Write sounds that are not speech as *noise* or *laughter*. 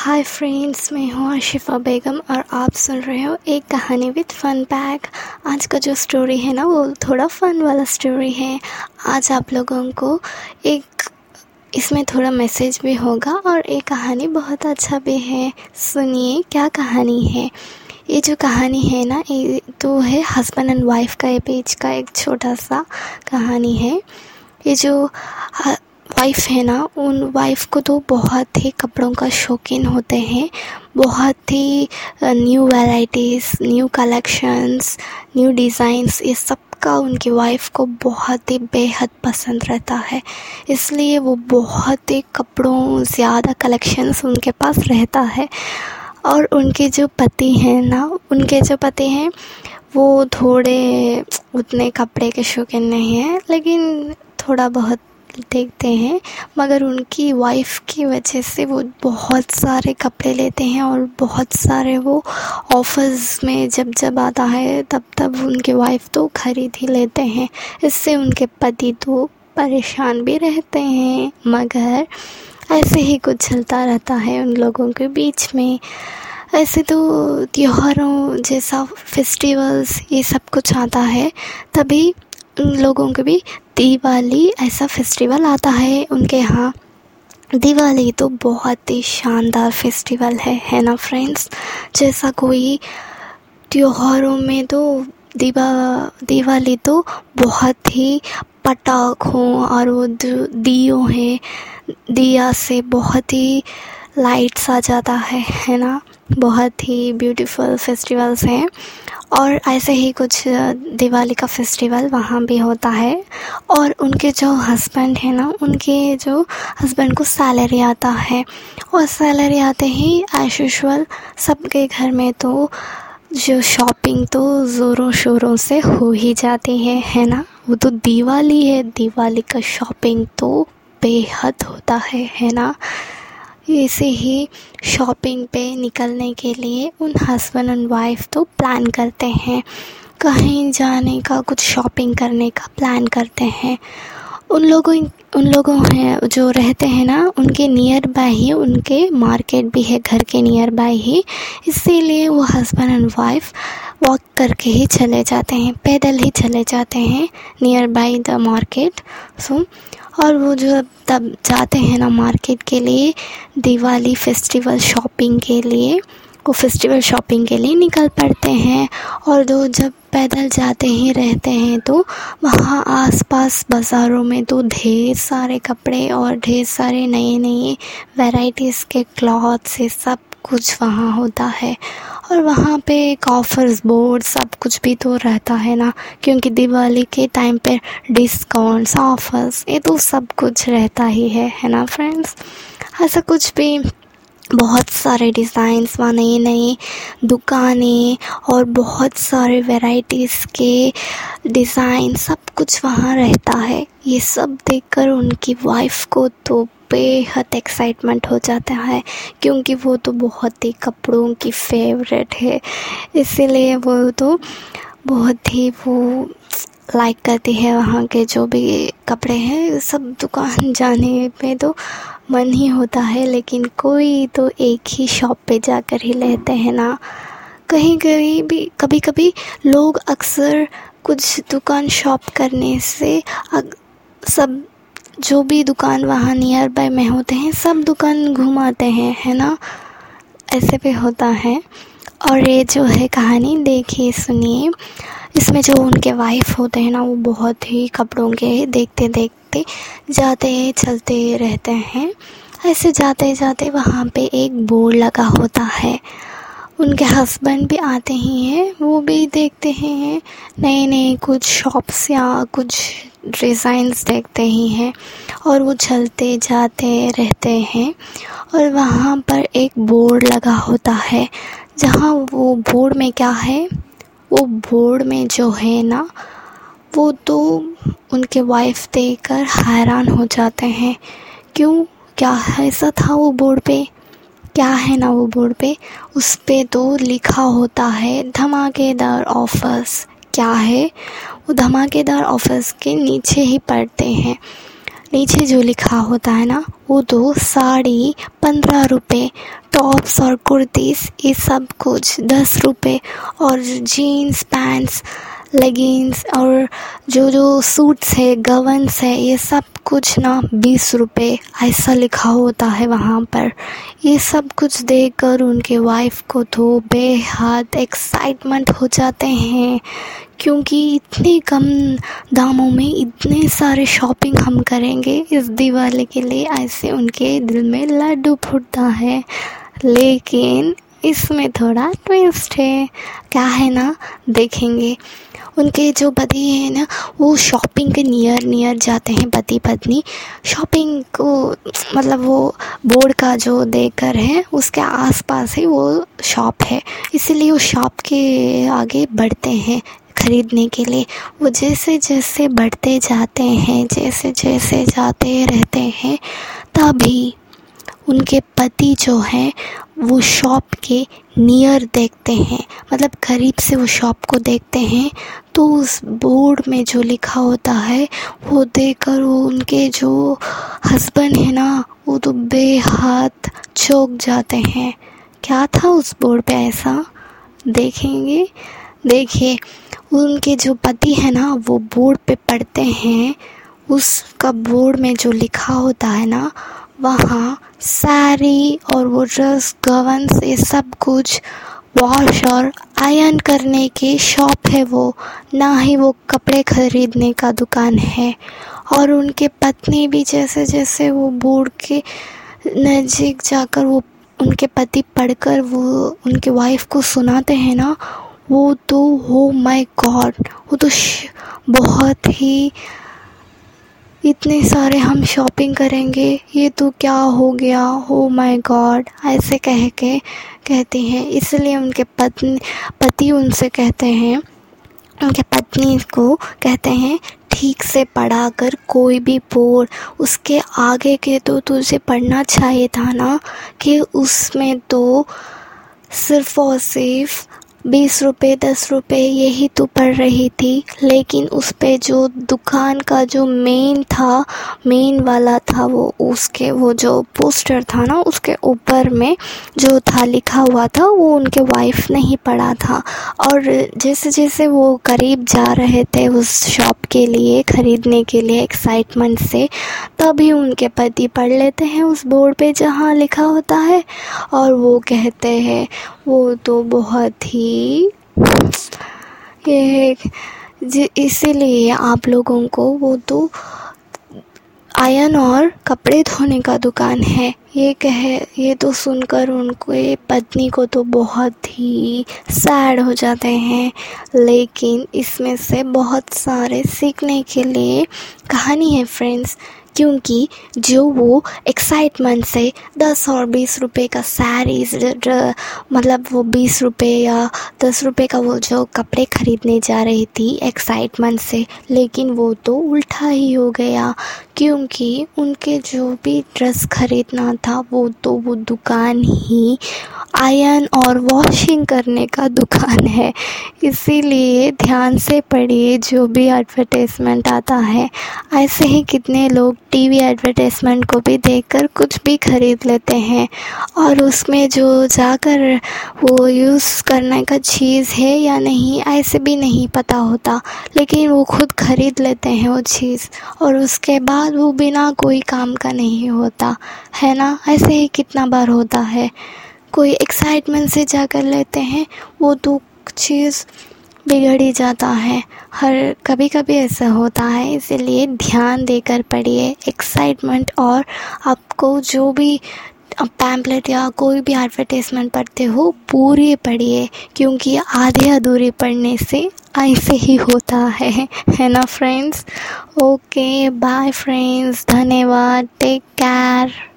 Hi friends मैं हूँ आशिफा बेगम और आप सुन रहे हो एक कहानी विद फन पैक आज का जो स्टोरी है ना, वो थोड़ा फ़न वाला स्टोरी है। आज आप लोगों को एक, इसमें थोड़ा मैसेज भी होगा और एक कहानी बहुत अच्छा भी है। सुनिए, क्या कहानी है? ये जो कहानी है ना, ये तो है हस्बैंड एंड वाइफ का, ये पेज का एक छोटा सा कहानी है। ये जो वाइफ़ है ना, उन वाइफ़ को तो बहुत ही कपड़ों का शौकीन होते हैं। बहुत ही new varieties new collections new designs ये सब का उनकी वाइफ को बहुत ही बेहद पसंद रहता है। इसलिए वो बहुत ही कपड़ों, ज़्यादा कलेक्शंस उनके पास रहता है। और उनके जो पति हैं ना, उनके जो पति हैं, वो थोड़े उतने कपड़े के शौकीन नहीं हैं, लेकिन थोड़ा बहुत देखते हैं, मगर उनकी वाइफ की वजह से वो बहुत सारे कपड़े लेते हैं और बहुत सारे वो ऑफर्स में जब जब आता है, तब तब उनकी वाइफ तो खरीद ही लेते हैं। इससे उनके पति तो परेशान भी रहते हैं, मगर ऐसे ही कुछ चलता रहता है उन लोगों के बीच में। ऐसे तो त्योहारों जैसा फेस्टिवल्स ये सब कुछ आता है, तभी लोगों के भी दिवाली ऐसा फेस्टिवल आता है उनके यहाँ। दिवाली तो बहुत ही शानदार फेस्टिवल है है ना फ्रेंड्स जैसा कोई त्योहारों में तो दिवा, दिवाली तो बहुत ही पटाखों और वो दियो हैं, दिया से बहुत ही लाइट्स आ जाता है है ना? बहुत ही ब्यूटीफुल फेस्टिवल्स हैं। और ऐसे ही कुछ दिवाली का फेस्टिवल वहाँ भी होता है। और उनके जो हस्बैंड है ना, उनके जो हस्बैंड को सैलरी आता है। और सैलरी आते ही यूजल सबके घर में तो जो शॉपिंग तो ज़ोरों शोरों से हो ही जाती है है ना? वो तो दिवाली है। दिवाली का शॉपिंग तो बेहद होता है है ना? ऐसे ही शॉपिंग पे निकलने के लिए उन हस्बैंड एंड वाइफ तो प्लान करते हैं। कहीं जाने का, कुछ शॉपिंग करने का प्लान करते हैं। उन लोगों उन लोगों हैं, जो रहते हैं ना, उनके नियर बाय ही, उनके मार्केट भी है, घर के नियर बाय ही। इसीलिए वो हस्बैंड एंड वाइफ वॉक करके ही चले जाते हैं, पैदल ही चले जाते हैं near by the market so और वो जो तब जाते हैं ना मार्केट के लिए, दिवाली फेस्टिवल शॉपिंग के लिए, वो फेस्टिवल शॉपिंग के लिए निकल पड़ते हैं। और दो, जब पैदल जाते ही, रहते हैं तो वहाँ आसपास बाज़ारों में तो ढेर सारे कपड़े और ढेर सारे नए नए वैराइटीज़ के क्लॉथ्स ये सब कुछ वहाँ होता है। और वहाँ पे ऑफर्स बोर्ड सब कुछ भी तो रहता है ना, क्योंकि दिवाली के टाइम पे डिस्काउंट्स ऑफर्स ये तो सब कुछ रहता ही है है ना फ्रेंड्स ऐसा कुछ भी बहुत सारे डिज़ाइंस वहाँ नई नई दुकानें और बहुत सारे वैराइटीज़ के डिज़ाइन सब कुछ वहाँ रहता है। ये सब देखकर उनकी वाइफ को तो बेहद एक्साइटमेंट हो जाता है, क्योंकि वो तो बहुत ही कपड़ों की फेवरेट है। इसीलिए वो तो बहुत ही वो लाइक करती है वहाँ के जो भी कपड़े हैं, सब दुकान *laughs* जाने में तो मन ही होता है, लेकिन कोई तो एक ही शॉप पे जाकर ही लेते हैं ना। कहीं कहीं भी कभी कभी लोग अक्सर कुछ दुकान शॉप करने से सब जो भी दुकान वहाँ नियर बाय में होते हैं, सब दुकान घुमाते हैं, है ना? ऐसे भी होता है। और ये जो है कहानी, देखिए, सुनिए। इसमें जो उनके वाइफ होते हैं ना, वो बहुत ही कपड़ों के देखते देखते जाते, चलते रहते हैं। ऐसे जाते जाते वहाँ पे एक बोर्ड लगा होता है। उनके हस्बैंड भी आते ही हैं, वो भी देखते हैं नए नए कुछ शॉप्स या कुछ डिज़ाइंस देखते ही हैं और वो चलते जाते रहते हैं और वहाँ पर एक बोर्ड लगा होता है जहाँ वो बोर्ड में क्या है, वो बोर्ड में जो है ना, वो तो उनके वाइफ देखकर हैरान हो जाते हैं। क्यों? क्या ऐसा था वो बोर्ड पे? क्या है ना वो बोर्ड पे? उस पर तो लिखा होता है, धमाकेदार ऑफर्स क्या है? वो धमाकेदार ऑफर्स के नीचे ही पढ़ते हैं। नीचे जो लिखा होता है ना, वो तो साड़ी, पंद्रह रुपये टॉप्स और कुर्तीस, ये सब कुछ, दस रुपये और जीन्स, पैंट्स, लेगिंग्स और जो जो सूट्स है, गवन्स है, ये सब कुछ ना बीस रुपये ऐसा लिखा होता है वहाँ पर। ये सब कुछ देखकर उनके वाइफ को तो बेहद एक्साइटमेंट हो जाते हैं क्योंकि इतने कम दामों में इतने सारे शॉपिंग हम करेंगे इस दिवाली के लिए, ऐसे उनके दिल में लड्डू फूटता है। लेकिन इसमें थोड़ा ट्विस्ट है। क्या है ना? देखेंगे। उनके जो पति हैं ना, वो शॉपिंग के नियर नियर जाते हैं पति पत्नी। शॉपिंग को मतलब वो बोर्ड का जो देकर है, उसके आसपास ही वो शॉप है। इसीलिए वो शॉप के आगे बढ़ते हैं। खरीदने के लिए। वो जैसे जैसे बढ़ते जाते हैं, जैसे जैसे जाते रहते हैं, तभी उनके पति जो हैं, वो शॉप के नियर देखते हैं। मतलब करीब से वो शॉप को देखते हैं। तो उस बोर्ड में जो लिखा होता है, वो देखकर वो उनके जो हस्बैंड है ना, वो तो बेहद चौक जाते हैं। क्या था उस बोर्ड पे ऐसा? देखेंगे। देखिए उनके जो पति है ना, वो बोर्ड पे पढ़ते हैं। उसका बोर्ड में जो लिखा होता है ना, वहाँ साड़ी और वो ड्रेस गवंस ये सब कुछ वॉश और आयन करने की शॉप है वो। ना ही वो कपड़े खरीदने का दुकान है। और उनके पत्नी भी जैसे जैसे वो बोर्ड के नज़दीक जाकर वो उनके पति पढ़कर वो उनके वाइफ को सुनाते हैं ना वो तो हो माय गॉड वो तो बहुत ही इतने सारे हम शॉपिंग करेंगे, ये तो क्या हो गया हो माय गॉड ऐसे कह के कहते हैं। इसलिए उनके पत्नी, पति उनसे कहते हैं, उनके पत्नी को कहते हैं, ठीक से पढ़ा कर कोई भी बोल उसके आगे के तो तुझे पढ़ना चाहिए था ना, कि उसमें तो सिर्फ़ और सिर्फ़ बीस रुपये दस रुपये यही तो पड़ रही थी। लेकिन उस पर जो दुकान का जो मेन था मेन वाला था वो, उसके वो जो पोस्टर था ना, उसके ऊपर में जो था, लिखा हुआ था, वो उनके वाइफ ने ही पढ़ा था। और जैसे जैसे वो करीब जा रहे थे उस शॉप के लिए, ख़रीदने के लिए एक्साइटमेंट से, तभी उनके पति पढ़ लेते हैं उस बोर्ड पे जहाँ लिखा होता है। और वो कहते हैं, वो तो बहुत ही ये इसीलिए आप लोगों को वो तो आयन और कपड़े धोने का दुकान है। ये कहे, ये तो सुनकर उनको पत्नी को तो बहुत ही सैड हो जाते हैं। लेकिन इसमें से बहुत सारे सीखने के लिए कहानी है फ्रेंड्स क्योंकि जो वो एक्साइटमेंट से दस और बीस रुपए का सारी मतलब वो बीस रुपए या दस रुपए का वो जो कपड़े ख़रीदने जा रही थी एक्साइटमेंट से, लेकिन वो तो उल्टा ही हो गया। क्योंकि उनके जो भी ड्रेस ख़रीदना था, वो तो वो दुकान ही आयन और वॉशिंग करने का दुकान है। इसीलिए ध्यान से पढ़िए, जो भी एडवर्टाइजमेंट आता है। ऐसे ही कितने लोग टीवी एडवर्टाइजमेंट को भी देखकर कुछ भी ख़रीद लेते हैं। और उसमें जो जाकर वो यूज़ करने का चीज़ है या नहीं, ऐसे भी नहीं पता होता। लेकिन वो खुद ख़रीद लेते हैं वो चीज़। और उसके बाद वो बिना कोई काम का नहीं होता, है ना? ऐसे ही कितना बार होता है। कोई एक्साइटमेंट से जाकर लेते हैं, वो तो चीज़ बिगड़ ही जाता है। हर कभी कभी ऐसा होता है, इसीलिए ध्यान देकर पढ़िए। एक्साइटमेंट और आपको जो भी पैम्पलेट या कोई भी एडवर्टाइजमेंट पढ़ते हो, पूरी पढ़िए, क्योंकि आधे अधूरे पढ़ने से ऐसे ही होता है है ना फ्रेंड्स ओके बाय फ्रेंड्स धन्यवाद. Take care